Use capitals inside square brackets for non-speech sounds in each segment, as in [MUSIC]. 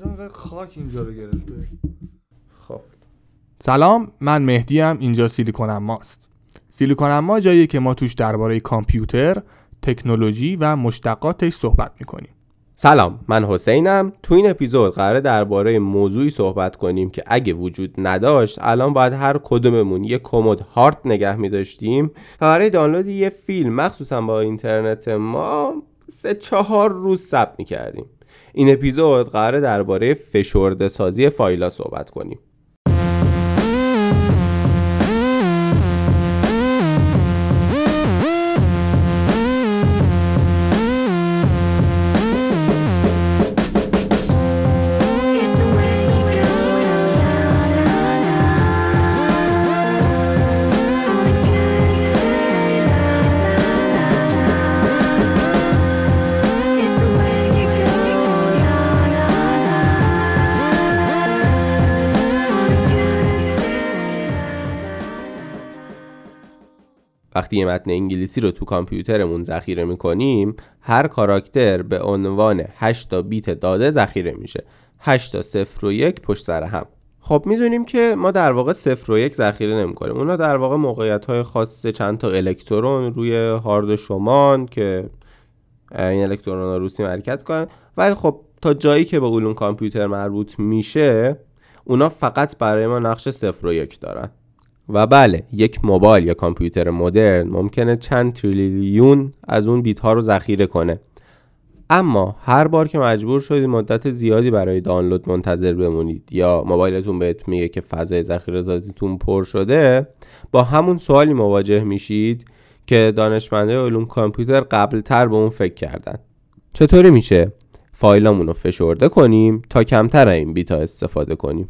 چرا خاک اینجا رو گرفته؟ خب. سلام من مهدیم اینجا سیلیکون ماست سیلیکون ما جاییه که ما توش درباره کامپیوتر تکنولوژی و مشتقاتش صحبت می‌کنیم. سلام من حسینم تو این اپیزود قراره درباره موضوعی صحبت کنیم که اگه وجود نداشت الان باید هر کدوممون یه کمد هارد نگه میداشتیم. برای دانلود یه فیلم مخصوصا با اینترنت ما سه چهار روز ثبت می‌کردیم. این اپیزود قراره درباره فشرده سازی فایلا صحبت کنیم. وقتی یه متن انگلیسی رو تو کامپیوترمون ذخیره می‌کنیم هر کاراکتر به عنوان 8 تا بیت داده ذخیره میشه. 8 تا 0 و 1 پشت سر هم. خب می‌دونیم که ما در واقع 0 و 1 ذخیره نمی‌کنیم. اونا در واقع موقعیت های خاص چند تا الکترون روی هارد شمان که این الکترون ها روسی حرکت کنن ولی خب تا جایی که به علوم کامپیوتر مربوط میشه اونا فقط برای ما نقش 0 و 1 دارن. و بله یک موبایل یا کامپیوتر مدرن ممکنه چند تریلیون از اون بیت ها رو ذخیره کنه. اما هر بار که مجبور شدید مدت زیادی برای دانلود منتظر بمونید یا موبایلتون بهت میگه که فضای ذخیره سازیتون پر شده با همون سوالی مواجه میشید که دانشمنده علوم کامپیوتر قبلتر به اون فکر کردن. چطوری میشه؟ فایلامون فشرده کنیم تا کمتر این بیت ها استفاده کنیم.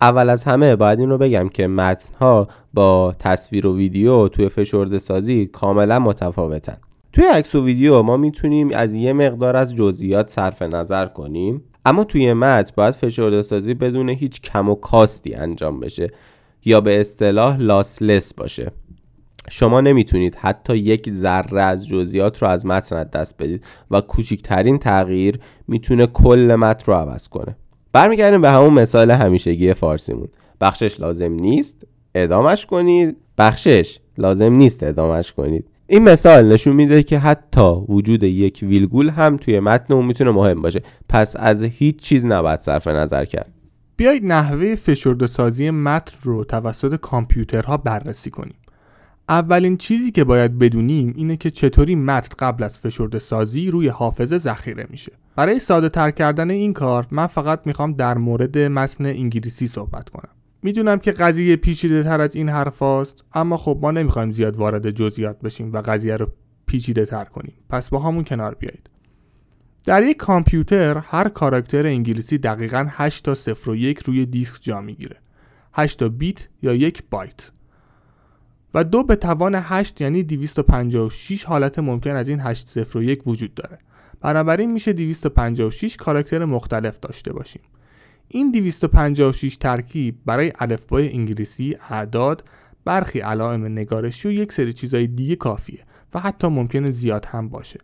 اول از همه باید این رو بگم که متن ها با تصویر و ویدیو توی فشرده سازی کاملا متفاوتن. توی عکس و ویدیو ما می‌تونیم از یه مقدار از جزئیات صرف نظر کنیم اما توی متن باید فشرده سازی بدون هیچ کم و کاستی انجام بشه یا به اصطلاح لاسلس باشه. شما نمی‌تونید حتی یک ذره از جزئیات رو از متن دست بدید و کوچکترین تغییر می‌تونه کل متن رو عوض کنه. برمیگردیم به همون مثال همیشگی فارسیمون. بخشش لازم نیست ادامش کنید. بخشش لازم نیست ادامش کنید. این مثال نشون میده که حتی وجود یک ویلگول هم توی متن اون می‌تونه مهم باشه. پس از هیچ چیز نباید صرف نظر کرد. بیایید نحوه فشرده سازی متن رو توسط کامپیوترها بررسی کنیم. اولین چیزی که باید بدونیم اینه که چطوری متن قبل از فشرده سازی روی حافظه ذخیره میشه. برای ساده تر کردن این کار من فقط می‌خوام در مورد متن انگلیسی صحبت کنم. می‌دونم که قضیه پیچیده تر از این حرف هاست اما خب ما نمی‌خوایم زیاد وارد جزئیات بشیم و قضیه رو پیچیده تر کنیم. پس با همون کنار بیایید. در یک کامپیوتر هر کاراکتر انگلیسی دقیقا 8 تا 0 و 1 روی دیسک جا می‌گیره. 8 تا بیت یا یک بایت. و دو به توان 8 یعنی 256 حالت ممکن از این 8 0 و 1 وجود داره. بنابراین میشه 256 کاراکتر مختلف داشته باشیم. این 256 ترکیب برای الفبای انگلیسی اعداد برخی علائم نگارشی و یک سری چیزای دیگه کافیه و حتی ممکنه زیاد هم باشه.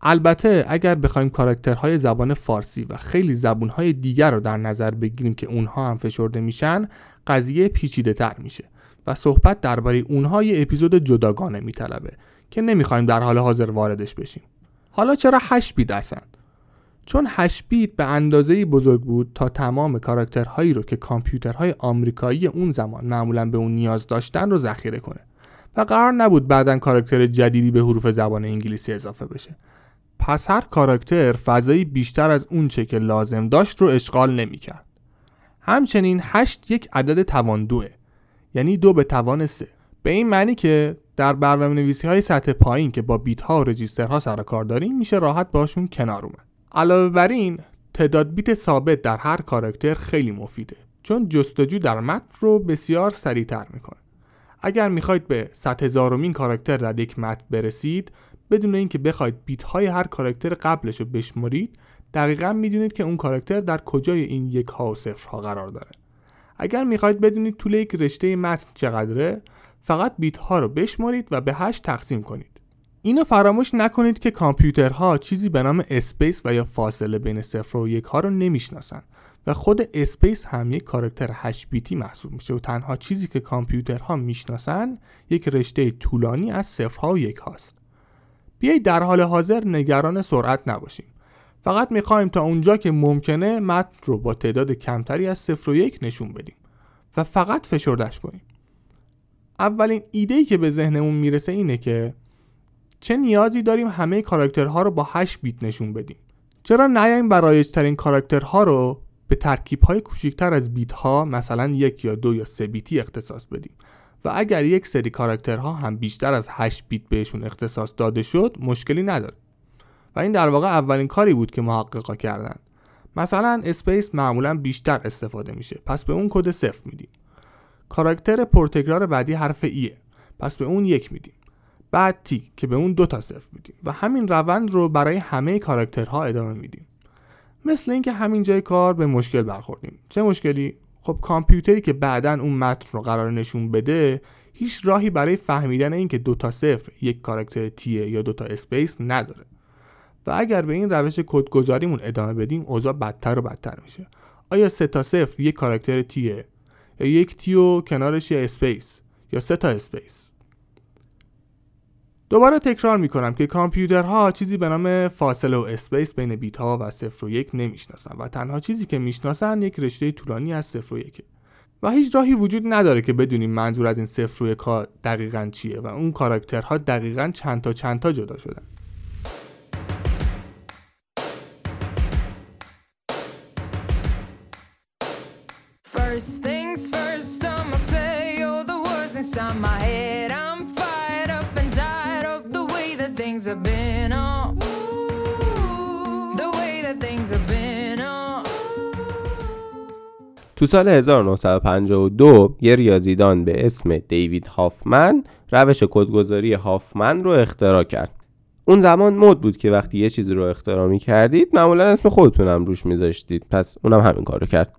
البته اگر بخوایم کاراکترهای زبان فارسی و خیلی زبونهای دیگر رو در نظر بگیریم که اونها هم فشرده میشن قضیه پیچیده تر میشه. و صحبت درباره اونها یه اپیزود جداگانه میطلبه که نمی‌خوایم در حال حاضر واردش بشیم. حالا چرا 8 بیت هستن؟ چون 8 بیت به اندازه بزرگ بود تا تمام کاراکترهایی رو که کامپیوترهای آمریکایی اون زمان معمولا به اون نیاز داشتن رو ذخیره کنه و قرار نبود بعدا کاراکتر جدیدی به حروف زبان انگلیسی اضافه بشه. پس هر کاراکتر فضایی بیشتر از اون چه که لازم داشت رو اشغال نمی‌کرد. همچنین 8 یک عدد توان دوه یعنی دو به توان سه. به این معنی که در برنامه نویسی های سطح پایین که با بیت ها و رجیسترها سر کار داریم میشه راحت باشون کنار اومد. علاوه بر این تعداد بیت ثابت در هر کاراکتر خیلی مفیده چون جستجو در متن رو بسیار سریعتر می‌کنه. اگر می‌خواید به 100 هزارمین کاراکتر در یک متن برسید بدون اینکه بخواید بیت های هر کاراکتر قبلش رو بشمرید دقیقا می‌دونید که اون کاراکتر در کجای این یک ها و صفر ها قرار داره. اگر می‌خواید بدونید طول یک رشته متن چقدره فقط بیت ها رو بشمارید و به هشت تقسیم کنید. اینو فراموش نکنید که کامپیوترها چیزی به نام space و یا فاصله بین صفر و یک ها رو نمی‌شناسن و خود space هم یک کاراکتر 8 بیتی محسوب میشه و تنها چیزی که کامپیوترها می‌شناسن یک رشته طولانی از صفرها و یک هاست بیایید در حال حاضر نگران سرعت نباشیم. فقط می‌خوایم تا اونجا که ممکنه متن رو با تعداد کمتری از صفر و یک نشون بدیم و فقط فشردش کنیم. اولین ایده که به ذهنمون می‌رسه اینه که چه نیازی داریم همه کاراکترها رو با 8 بیت نشون بدیم؟ چرا نیایم برای ترین کاراکترها رو به ترکیب های کوچکتر از بیت ها مثلا یک یا دو یا سه بیتی اختصاص بدیم؟ و اگر یک سری کاراکترها هم بیشتر از 8 بیت بهشون اختصاص داده شد مشکلی نداره. و این در واقع اولین کاری بود که محققا کردن. مثلا space معمولا بیشتر استفاده میشه. پس به اون کد صفر میدیم. کاراکتر پرتکرار بعدی حرف E ئه. پس به اون یک میدیم. بعد T که به اون دو تا صفر میدیم و همین روند رو برای همه کاراکترها ادامه میدیم. مثل اینکه همین جای کار به مشکل برخوردیم. چه مشکلی؟ خب کامپیوتری که بعدا اون متن رو قراره نشون بده هیچ راهی برای فهمیدن اینکه دو تا صفر یک کاراکتر T ئه یا دو تا space نداره. و اگر به این روش کدگذاریمون ادامه بدیم اوضاع بدتر و بدتر میشه. آیا سه تا صفر یک کاراکتر T ئه؟ یا یک T و کنارش یه space یا سه تا space؟ دوباره تکرار می‌کنم که کامپیوترها چیزی به نام فاصله و space بین بیت ها و صفر و یک نمی‌شناسن و تنها چیزی که می‌شناسن یک رشته طولانی از صفر و یکه و هیچ راهی وجود نداره که بدونیم منظور از این صفر و یک ها دقیقا چیه و اون کاراکترها دقیقا چند تا چند تا جدا شدن. تو سال 1952 یه ریاضیدان به اسم دیوید هافمن روش کدگذاری هافمن رو اختراع کرد. اون زمان مد بود که وقتی یه چیزی رو اختراع می کردید معمولا اسم خودتونم روش میذاشتید. پس اونم همین کارو کرد.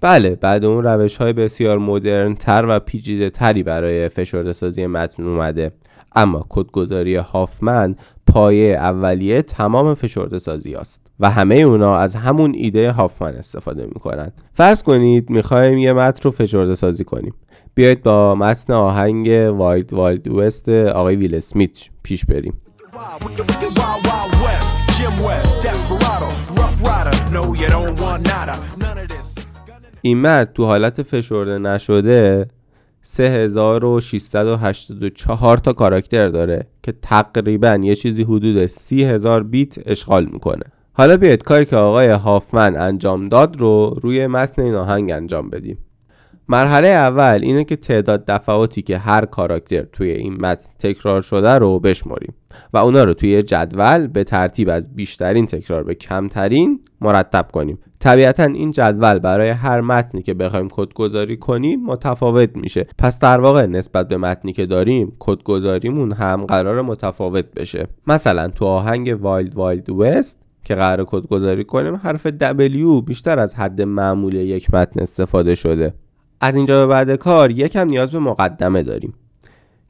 بله بعد اون روش های بسیار مدرن تر و پیچیده تری برای فشرده سازی متن اومده. اما کدگذاری هافمن پایه اولیه تمام فشرده سازی است و همه اونا از همون ایده هافمن استفاده می‌کنن. فرض کنید می‌خوایم یه متن رو فشرده سازی کنیم. بیایید با متن آهنگ Wild Wild West آقای ویل اسمیت پیش بریم. این متن تو حالت فشرده نشده 3684 تا کاراکتر داره که تقریبا یه چیزی حدود 30000 بیت اشغال می‌کنه. حالا بیاید کاری که آقای هافمن انجام داد رو روی متن این آهنگ انجام بدیم. مرحله اول اینه که تعداد دفعاتی که هر کاراکتر توی این متن تکرار شده رو بشماریم و اونا رو توی جدول به ترتیب از بیشترین تکرار به کمترین مرتب کنیم. طبیعتا این جدول برای هر متنی که بخوایم کدگذاری کنیم متفاوت میشه. پس در واقع نسبت به متنی که داریم کدگذاریمون هم قراره متفاوت بشه. مثلا تو آهنگ Wild Wild West که قراره کدگذاری کنیم حرف W بیشتر از حد معمولی یک متن استفاده شده. از اینجا به بعد کار یکم نیاز به مقدمه داریم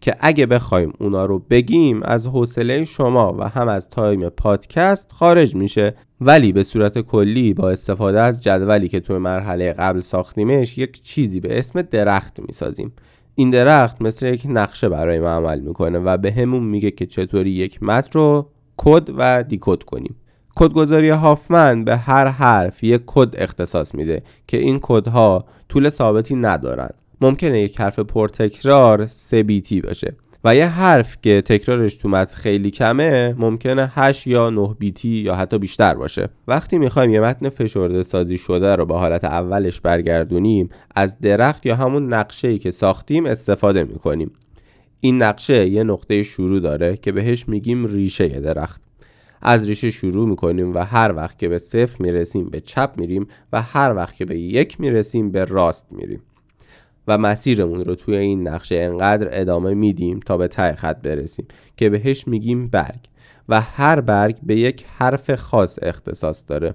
که اگه بخوایم اونا رو بگیم از حوصله شما و هم از time پادکست خارج میشه. ولی به صورت کلی با استفاده از جدولی که توی مرحله قبل ساختیمش یک چیزی به اسم درخت می‌سازیم. این درخت مثل یک نقشه برای ما عمل می‌کنه و بهمون میگه که چطوری یک متن رو کد و decode کنیم. کدگذاری هافمن به هر حرف یک کد اختصاص میده که این کدها طول ثابتی ندارن. ممکنه یک حرف پرتکرار بیتی باشه. و یه حرف که تکرارش تو متن خیلی کمه ممکنه 8 یا 9 بیتی یا حتی بیشتر باشه. وقتی می‌خوایم یه متن فشرده سازی شده رو به حالت اولش برگردونیم از درخت یا همون نقشه ای که ساختیم استفاده می‌کنیم. این نقشه یه نقطه شروع داره که بهش میگیم ریشه درخت. از ریشه شروع می‌کنیم و هر وقت که به صفر می‌رسیم به چپ میریم و هر وقت که به یک می‌رسیم به راست میریم. و مسیرمون رو توی این نقشه انقدر ادامه میدیم تا به ته خط برسیم که بهش میگیم برگ. و هر برگ به یک حرف خاص اختصاص داره.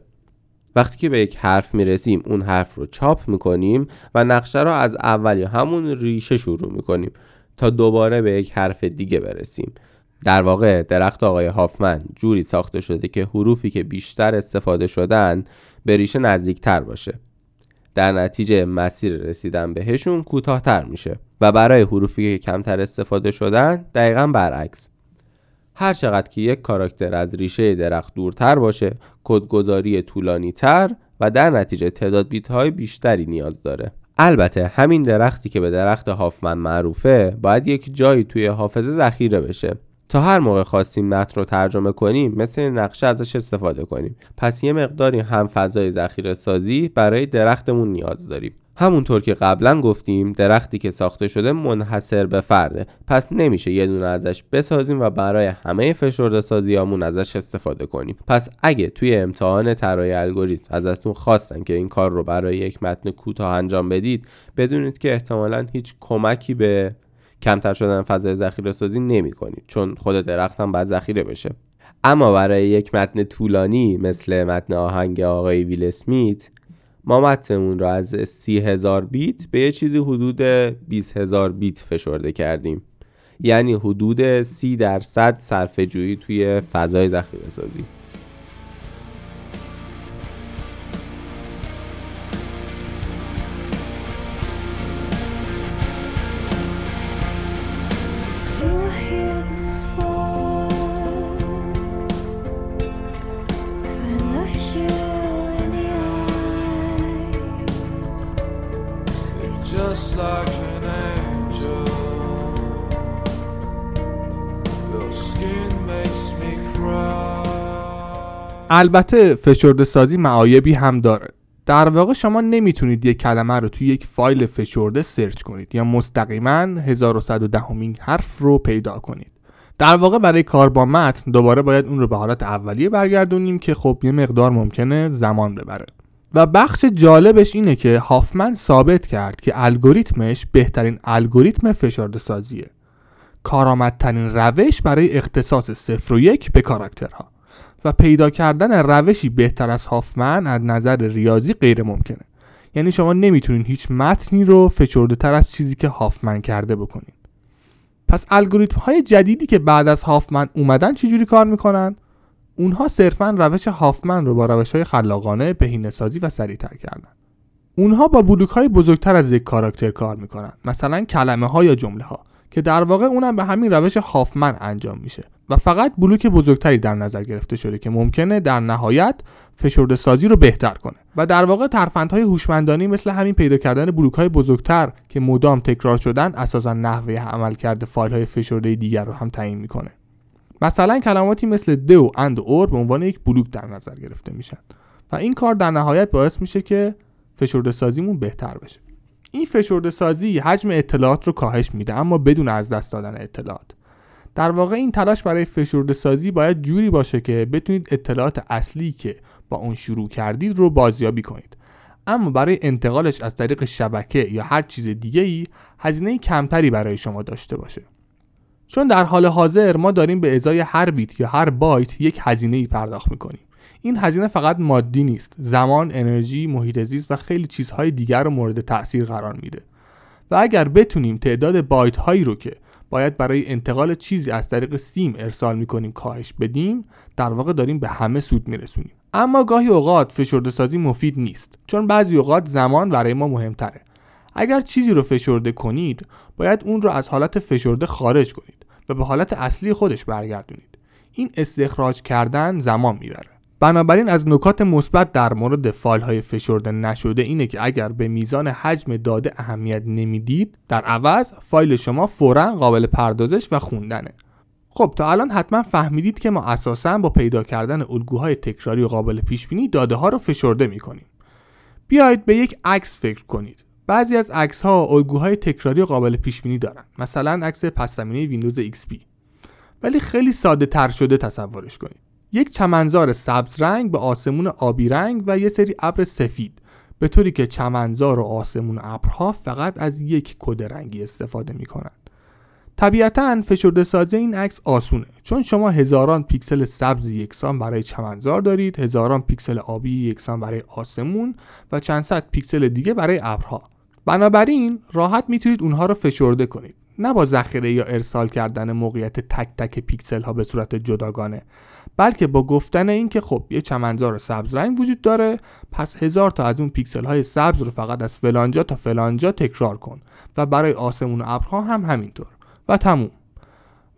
وقتی که به یک حرف می‌رسیم اون حرف رو چاپ می‌کنیم و نقشه رو از اول یا همون ریشه شروع می‌کنیم تا دوباره به یک حرف دیگه برسیم. در واقع درخت آقای هافمن جوری ساخته شده که حروفی که بیشتر استفاده شدن به ریشه نزدیکتر باشه. در نتیجه مسیر رسیدن بهشون کوتاهتر میشه و برای حروفی که کمتر استفاده شدن دقیقا برعکس. هر چقدر که یک کاراکتر از ریشه درخت دورتر باشه کدگذاری طولانی تر و در نتیجه تعداد بیت های بیشتری نیاز داره. البته همین درختی که به درخت هافمن معروفه باید یک جایی توی حافظه ذخیره بشه. تا هر موقع خواستیم متن رو ترجمه کنیم مثل نقشه ازش استفاده کنیم. پس یه مقداری هم فضای ذخیره سازی برای درختمون نیاز داریم. همونطور که قبلا گفتیم درختی که ساخته شده منحصر به فرده. پس نمیشه یه دونه ازش بسازیم و برای همه فشرده سازیامون ازش استفاده کنیم. پس اگه توی امتحان طراحی الگوریتم ازتون خواستن که این کار رو برای یک متن کوتاه انجام بدید بدونید که احتمالا هیچ کمکی به کمتر شدن فضای ذخیره سازی نمی کنید چون خود درخت هم باید ذخیره بشه. اما برای یک متن طولانی مثل متن آهنگ آقای ویل اسمیت ما متنمون رو از سی هزار بیت به یه چیزی حدود 20 هزار بیت فشرده کردیم. یعنی حدود سی درصد صرفه جویی توی فضای ذخیره سازی. البته فشرده سازی معایبی هم داره. در واقع شما نمی‌تونید یک کلمه رو توی یک فایل فشرده سرچ کنید یا مستقیما 1110 همین حرف رو پیدا کنید. در واقع برای کار با متن دوباره باید اون رو به حالت اولیه برگردونیم که خب یه مقدار ممکنه زمان ببره. و بخش جالبش اینه که هافمن ثابت کرد که الگوریتمش بهترین الگوریتم فشرده سازیه کارآمدترین روش برای اختصاص صفر و یک به کاراکترها و پیدا کردن روشی بهتر از هافمن از نظر ریاضی غیر ممکنه. یعنی شما نمی‌تونین هیچ متنی رو فشرده تر از چیزی که هافمن کرده بکنین. پس الگوریتم های جدیدی که بعد از هافمن اومدن چجوری کار می‌کنن؟ اونها صرفا روش هافمن رو با روش های خلاقانه بهینه سازی و سریعتر کردن. اونها با بلوک های بزرگتر از یک کاراکتر کار می‌کنن مثلا کلمه ها یا جمله ها که در واقع اونم به همین روش هافمن انجام میشه. و فقط بلوک بزرگتری در نظر گرفته شده که ممکنه در نهایت فشرده سازی رو بهتر کنه. و در واقع ترفندهای هوشمندانه مثل همین پیدا کردن بلوک های بزرگتر که مدام تکرار شدن اساسا نحوه عمل کرده فایل های فشرده دیگر رو هم تعیین می‌کنه. مثلا کلماتی مثل دو و اند و اور به عنوان یک بلوک در نظر گرفته میشن و این کار در نهایت باعث میشه که فشرده سازیمون بهتر بشه. این فشرده سازی حجم اطلاعات رو کاهش میده اما بدون از دست دادن اطلاعات. در واقع این تلاش برای فشرده سازی باید جوری باشه که بتونید اطلاعات اصلی که با اون شروع کردید رو بازیابی کنید. اما برای انتقالش از طریق شبکه یا هر چیز دیگه ای هزینه کمتری برای شما داشته باشه. چون در حال حاضر ما داریم به ازای هر بیت یا هر بایت یک هزینه ای پرداخت می‌کنیم. این هزینه فقط مادی نیست زمان انرژی محیط زیست و خیلی چیزهای دیگر رو مورد تاثیر قرار میده. و اگر بتونیم تعداد بایت هایی رو که باید برای انتقال چیزی از طریق سیم ارسال می‌کنیم کاهش بدیم در واقع داریم به همه سود میرسونیم. اما گاهی اوقات فشرده سازی مفید نیست چون بعضی اوقات زمان برای ما مهمتره. اگر چیزی رو فشرده کنید باید اون رو از حالت فشرده خارج کنید و به حالت اصلی خودش برگردونید. این استخراج کردن زمان می‌بره. بنابراین از نکات مثبت در مورد فایل های فشرده نشده اینه که اگر به میزان حجم داده اهمیت نمی‌دید در عوض فایل شما فورا قابل پردازش و خوندنه. خب تا الان حتما فهمیدید که ما اساسا با پیدا کردن الگوهای تکراری و قابل پیش بینی داده ها رو فشرده می‌کنیم. بیایید به یک عکس فکر کنید. بعضی از عکس ها الگوهای تکراری و قابل پیش بینی دارن. مثلا عکس پس ویندوز XP ولی خیلی ساده تر شده تصورش کنید یک چمنزار سبز رنگ به آسمون آبی رنگ و یه سری ابر سفید. به طوری که چمنزار و آسمون ابرها فقط از یک کد رنگی استفاده می کنند. طبیعتا فشرده سازی این عکس آسونه. چون شما هزاران پیکسل سبز یکسان برای چمنزار دارید هزاران پیکسل آبی یکسان برای آسمون و چند صد پیکسل دیگه برای ابرها. بنابراین راحت می‌تونید اونها رو فشرده کنید. نه با ذخیره یا ارسال کردن موقعیت تک تک پیکسل ها به صورت جداگانه بلکه با گفتن اینکه خب یه چمنزار سبز رنگ وجود داره پس هزار تا از اون پیکسل های سبز رو فقط از فلانجا تا فلانجا تکرار کن و برای آسمون و ابرها هم همینطور. و تموم.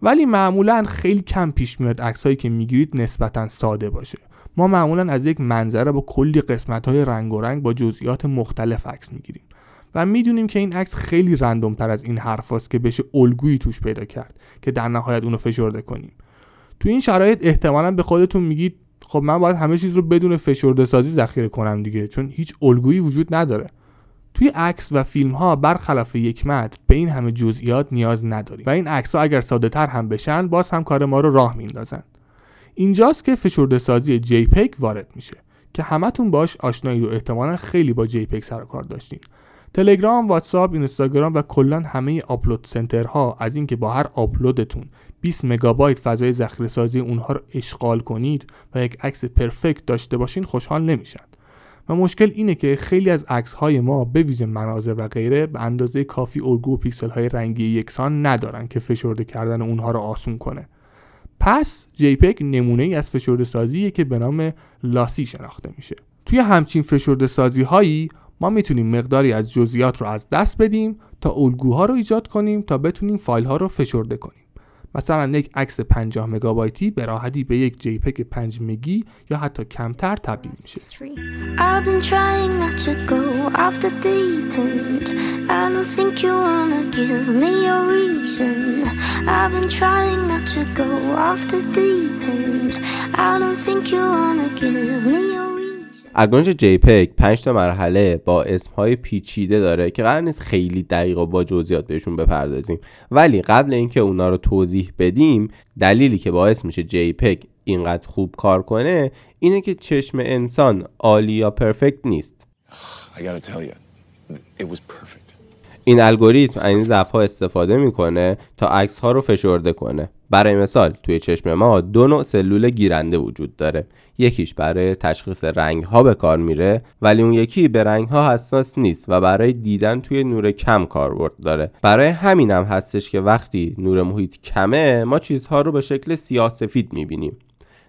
ولی معمولا خیلی کم پیش میاد عکسایی که می‌گیرید نسبتا ساده باشه. ما معمولا از یک منظره با کلی قسمت های رنگ و رنگ با جزئیات مختلف عکس می‌گیریم. و می‌دونیم که این عکس خیلی رندوم تر از این حرفاست که بشه الگویی توش پیدا کرد که در نهایت اونو فشرده کنیم. تو این شرایط احتمالا به خودتون میگید خب من باید همه چیز رو بدون فشرده سازی ذخیره کنم دیگه چون هیچ الگویی وجود نداره. توی عکس و فیلم ها برخلاف یک متر به این همه جزئیات نیاز نداریم و این عکس ها اگر ساده تر هم بشن باز هم کار ما رو راه میندازن اینجاست که فشرده سازی جی وارد میشه که همتون باش آشنایی و احتمالا خیلی با جی سر کار داشتین. تلگرام، واتساپ، اینستاگرام و کلا همه آپلود سنترها از اینکه با هر آپلودتون 20 مگابایت فضای ذخیره سازی اونها رو اشغال کنید و یک عکس پرفکت داشته باشین خوشحال نمیشن. و مشکل اینه که خیلی از عکس های ما به ویژه مناظر و غیره به اندازه کافی الگو و پیکسل های رنگی یکسان ندارن که فشرده کردن اونها رو آسون کنه. پس JPEG نمونه ای از فشرده سازیه که به نام لاسی شناخته میشه. توی همچین فشرده سازی هایی ما می‌تونیم مقداری از جزئیات رو از دست بدیم تا الگوها رو ایجاد کنیم تا بتونیم فایل ها رو فشرده کنیم. مثلا یک عکس 50 مگابایتی به راحتی به یک جی پگ 5 مگی یا حتی کمتر تبدیل میشه. اگرچه جی پک 5 تا مرحله با اسم های پیچیده داره که قرار نیست خیلی دقیق و با جزئیات بهشون بپردازیم. ولی قبل اینکه اونا رو توضیح بدیم دلیلی که باعث میشه جی پک اینقدر خوب کار کنه اینه که چشم انسان عالی یا پرفکت نیست. این الگوریتم این ضعف ها استفاده می‌کنه تا عکس ها رو فشرده کنه. برای مثال توی چشم ما دو نوع سلول گیرنده وجود داره. یکیش برای تشخیص رنگ ها به کار میره ولی اون یکی به رنگ ها حساس نیست و برای دیدن توی نور کم کاربرد داره. برای همینم هم هستش که وقتی نور محیط کمه ما چیزها رو به شکل سیاه سفید می‌بینیم.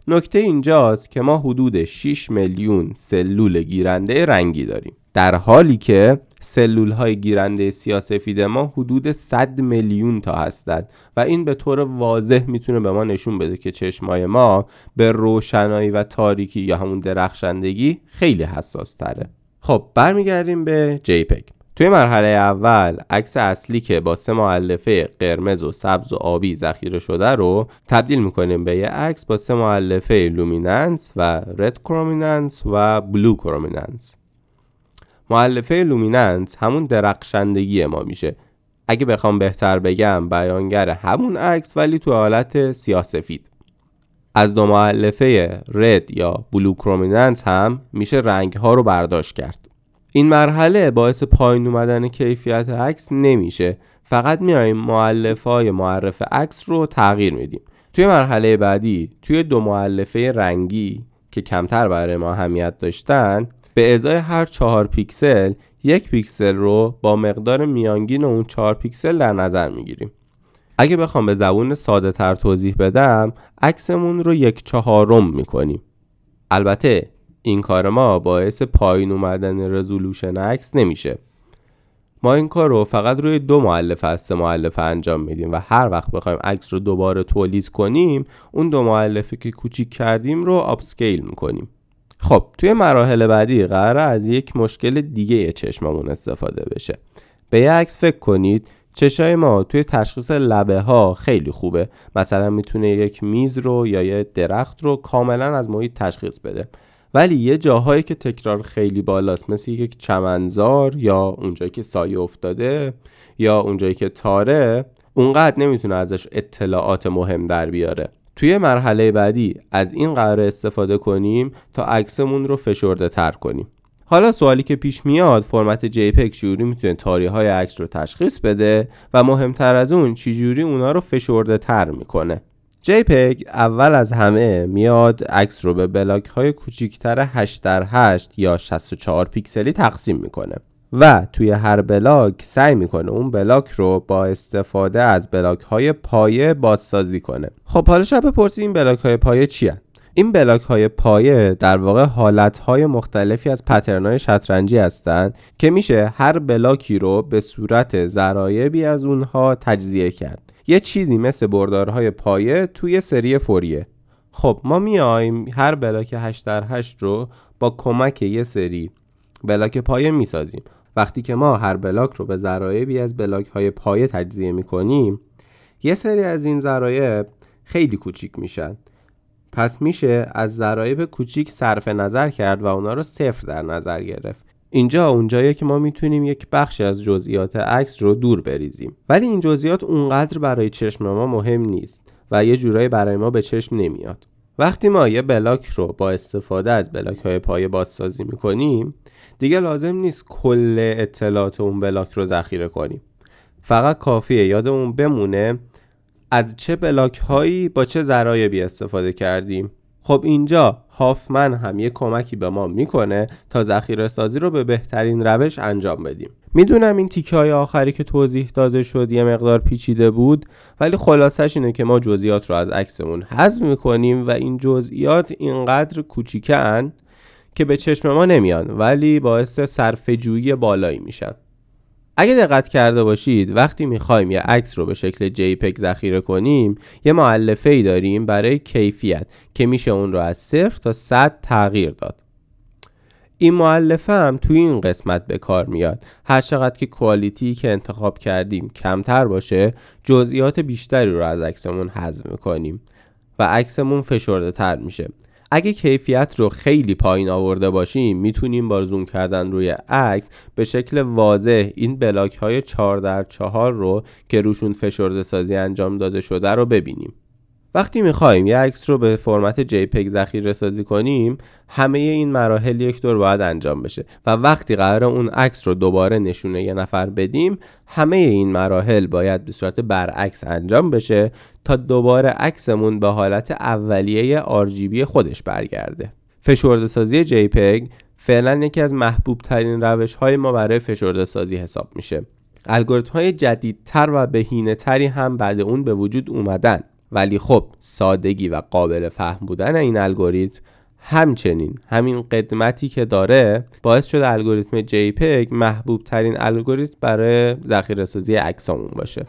نکته اینجاست که ما حدود 6 میلیون سلول گیرنده رنگی داریم. در حالی که سلول های گیرنده سیاسفید ما حدود 100 میلیون تا هستند و این به طور واضح می‌تونه به ما نشون بده که چشمای ما به روشنایی و تاریکی یا همون درخشندگی خیلی حساس تره خب برمیگردیم به JPEG. توی مرحله اول عکس اصلی که با سه مؤلفه قرمز و سبز و آبی ذخیره شده رو تبدیل می‌کنیم به یه عکس با سه مؤلفه luminance و red chrominance و blue chrominance مؤلفه luminance همون درخشندگی ما میشه. اگه بخوام بهتر بگم بیانگر همون عکس ولی تو حالت سیاسفید. از دو مؤلفه red یا blue chrominance هم میشه رنگ ها رو برداشت کرد. این مرحله باعث پایین اومدن کیفیت عکس نمیشه. فقط میایم مؤلفه های معرف عکس رو تغییر میدیم. توی مرحله بعدی توی دو مؤلفه رنگی که کمتر برای ما اهمیت داشتن به ازای هر چهار پیکسل یک پیکسل رو با مقدار میانگین اون چهار پیکسل در نظر می‌گیریم. اگه بخوام به زبون ساده تر توضیح بدم عکسمون رو یک چهارم می‌کنیم. البته این کار ما باعث پایین اومدن رزولوشن عکس نمیشه. ما این کار رو فقط روی دو مؤلفه از سه مؤلفه انجام میدیم و هر وقت بخوایم عکس رو دوباره تولید کنیم اون دو معلفه که کوچیک کردیم رو آپسکیل می‌کنیم. خب توی مراحل بعدی قرار از یک مشکل دیگه چشممون استفاده بشه. به یه عکس فکر کنید چشای ما توی تشخیص لبه ها خیلی خوبه. مثلا می‌تونه یک میز رو یا یه درخت رو کاملا از محیط تشخیص بده. ولی یه جاهایی که تکرار خیلی بالاست مثل یک چمنزار یا اونجایی که سایه افتاده یا اونجایی که تاره اونقدر نمی‌تونه ازش اطلاعات مهم در بیاره. توی مرحله بعدی از این قرار استفاده کنیم تا عکسمون رو فشرده تر کنیم. حالا سوالی که پیش میاد فرمت JPEG چجوری می‌تونه تاریخ های عکس رو تشخیص بده و مهمتر از اون چجوری اونا رو فشرده تر می‌کنه؟ JPEG اول از همه میاد عکس رو به بلاک های کوچیکتر 8 در 8 یا 64 پیکسلی تقسیم می‌کنه. و توی هر block سعی می‌کنه اون block رو با استفاده از block های پایه بازسازی کنه. خب حالا شاید بپرسید این block های پایه چی این block های پایه در واقع حالت های مختلفی از pattern های شطرنجی هستند که میشه هر block ی رو به صورت ضرایبی از اونها تجزیه کرد. یه چیزی مثل بردارهای پایه توی سری فوریه. خب ما میایم هر block 8 در 8 رو با کمک یه سری بلاک پایه می‌سازیم. وقتی که ما هر بلاک رو به ذرایبی از بلاک های پایه تجزیه می‌کنیم یه سری از این ذرایب خیلی کوچیک میشن. پس میشه از ذرایب کوچیک صرف نظر کرد و اونا رو صفر در نظر گرفت. اینجا اونجاییه که ما می‌تونیم یک بخشی از جزئیات عکس رو دور بریزیم. ولی این جزئیات اونقدر برای چشم ما مهم نیست و یه جورایی برای ما به چشم نمیاد. وقتی ما یه بلاک رو با استفاده از بلاک های پایه بازسازی می‌کنیم دیگه لازم نیست کل اطلاعات اون بلاک رو ذخیره کنیم. فقط کافیه یادمون بمونه از چه بلاک هایی با چه ذرایبی استفاده کردیم. خب اینجا هافمن هم یه کمکی به ما می‌کنه تا ذخیره سازی رو به بهترین روش انجام بدیم. می‌دونم این تیکه های آخری که توضیح داده شد یه مقدار پیچیده بود ولی خلاصش اینه که ما جزئیات رو از عکسمون حذف می‌کنیم و این جزئیات اینقدر کوچیکن که به چشم ما نمیان ولی باعث صرفه بالایی میشن. اگه دقت کرده باشید وقتی می‌خوایم یه عکس رو به شکل JPEG ذخیره کنیم یه معلفه ای داریم برای کیفیت که میشه اون رو از صفر تا 100 تغییر داد. این معلفه هم توی این قسمت به کار میاد. هر چقدر که کوالیتی که انتخاب کردیم کمتر باشه جزئیات بیشتری رو از عکسمون حذف می‌کنیم و عکسمون فشرده تر میشه. اگه کیفیت رو خیلی پایین آورده باشیم می‌تونیم با زوم کردن روی عکس به شکل واضح این بلاک های 4 در 4 رو که روشون فشرده سازی انجام داده شده رو ببینیم. وقتی می‌خوایم یه عکس رو به فرمت JPEG ذخیره سازی کنیم همه این مراحل یک دور باید انجام بشه و وقتی قرار اون عکس رو دوباره نشونه یه نفر بدیم همه این مراحل باید به صورت برعکس انجام بشه تا دوباره عکسمون به حالت اولیه RGB خودش برگرده. فشرده سازی JPEG فعلا یکی از محبوب ترین روش های ما برای فشرده سازی حساب میشه. الگوریتم های جدیدتر و بهینه تری هم بعد اون به وجود اومدن. ولی خب سادگی و قابل فهم بودن این الگوریتم همچنین همین قدمتی که داره باعث شده الگوریتم JPEG محبوب ترین الگوریتم برای ذخیره سازی عکسامون باشه.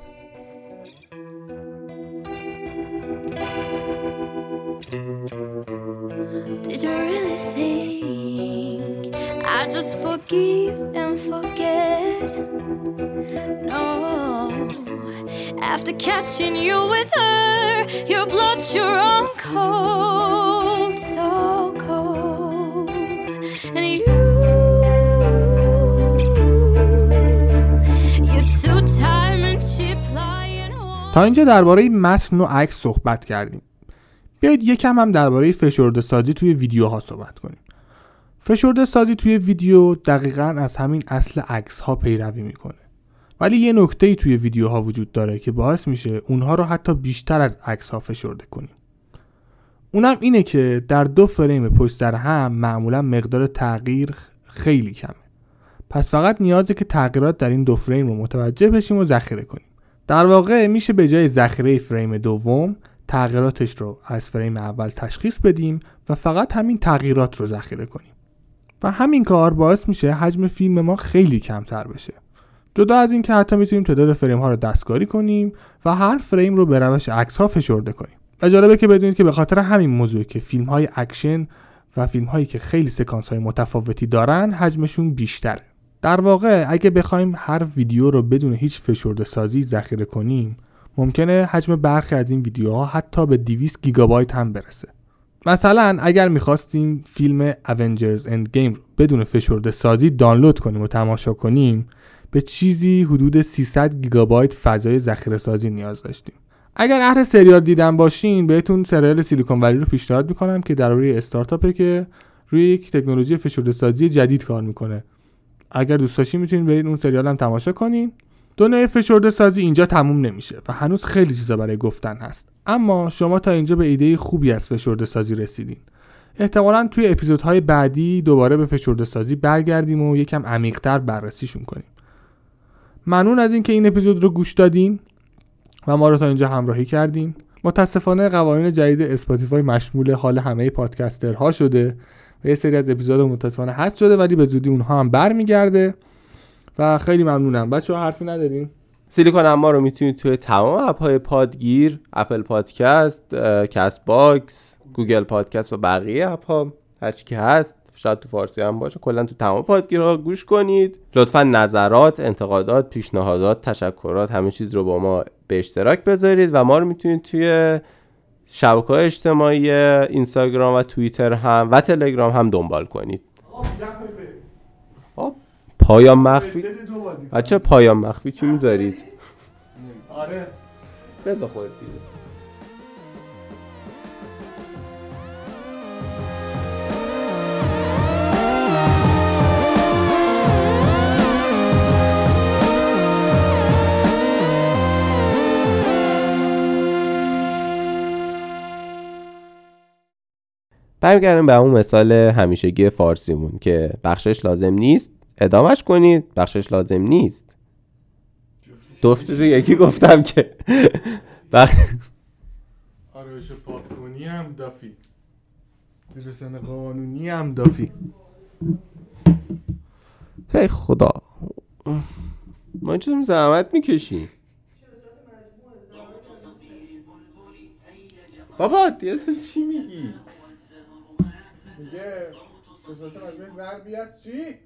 I just forgive After catching you with her, your blood's your own cold, so cold. And you, you're too and cheap lying. تا اینجا درباره متن و عکس صحبت کردیم. بیایید یکم هم درباره فشرده سازی توی ویدیوها صحبت کنیم. فشرده سازی توی ویدیو دقیقا از همین اصل عکس ها پیروی می‌کنه. ولی یه نکته ای توی ویدیوها وجود داره که باعث میشه اونها رو حتی بیشتر از عکس ها فشرده کنیم. اونم اینه که در دو فریم پشت در هم معمولا مقدار تغییر خیلی کمه. پس فقط نیازه که تغییرات در این دو فریم رو متوجه بشیم و ذخیره کنیم. در واقع میشه به جای ذخیره فریم دوم تغییراتش رو از فریم اول تشخیص بدیم و فقط همین تغییرات رو ذخیره کنیم و همین کار باعث میشه حجم فیلم ما خیلی کمتر بشه جدا از این که حتی می‌تونیم تعداد فریم ها رو دستکاری کنیم و هر فریم رو به روش عکس ها فشرده کنیم. و جالبه که بدونید که به خاطر همین موضوع که فیلم های اکشن و فیلم هایی که خیلی سکانس های متفاوتی دارن حجمشون بیشتره. در واقع اگه بخوایم هر ویدیو رو بدون هیچ فشرده سازی ذخیره کنیم ممکنه حجم برخی از این ویدیوها حتی به 200 گیگابایت هم برسه. مثلا اگر می‌خواستیم فیلم Avengers Endgame رو بدون فشرده سازی دانلود کنیم و تماشا کنیم به چیزی حدود 300 گیگابایت فضای ذخیره سازی نیاز داشتیم. اگر اهل سریال دیدن باشین بهتون سریال سیلیکون ولی رو پیشنهاد می‌کنم که درباره استارتاپه که روی یک تکنولوژی فشرده سازی جدید کار می‌کنه. اگر دوست داشتین می‌تونید برید اون سریال هم تماشا کنین. دنیای فشرده سازی اینجا تموم نمیشه و هنوز خیلی چیزا برای گفتن هست. اما شما تا اینجا به ایده خوبی از فشرده سازی رسیدین. احتمالا توی اپیزودهای بعدی دوباره به فشرده سازی برگردیم و یکم عمیقتر بررسیشون کنیم. ممنون از اینکه این اپیزود رو گوش دادین و ما رو تا اینجا همراهی کردین. متاسفانه قوانین جدید اسپاتیفای مشمول حال همه podcaster ها شده و یه سری از اپیزود متاسفانه حذف شده ولی به زودی اونها هم برمیگرده و خیلی ممنونم. بچه ها حرفی نداریم سیلیکون اما رو می‌تونید توی تمام اپ های پادگیر اپل پادکست کست باکس گوگل پادکست و بقیه اپ ها هرچی که هست شاید تو فارسی هم باشه. کلا تو تمام پادگیرها گوش کنید. لطفا نظرات انتقادات پیشنهادات تشکرات همه چیز رو با ما به اشتراک بذارید و ما رو می‌تونید توی شبکه های اجتماعی اینستاگرام و توییتر هم و تلگرام هم دنبال کنید. خب، پایان مخفی؟ بچه پایان مخفی چی می‌ذارید؟ آره. بذار خودت برمیگردیم به اون مثال همیشگی فارسیمون که بخشش لازم نیست ادامش کنید. بخشش لازم نیست. دفتش رو یکی. گفتم که. [LAUGHS] بخ... آرایش پاپکونی هم دافی. زیر سن قانونی هم دافی. هی خدا. ما چه زحمت می‌کشیم بابا دیگه چی میگی؟ میگه صورت مجموعه ضربی از چی؟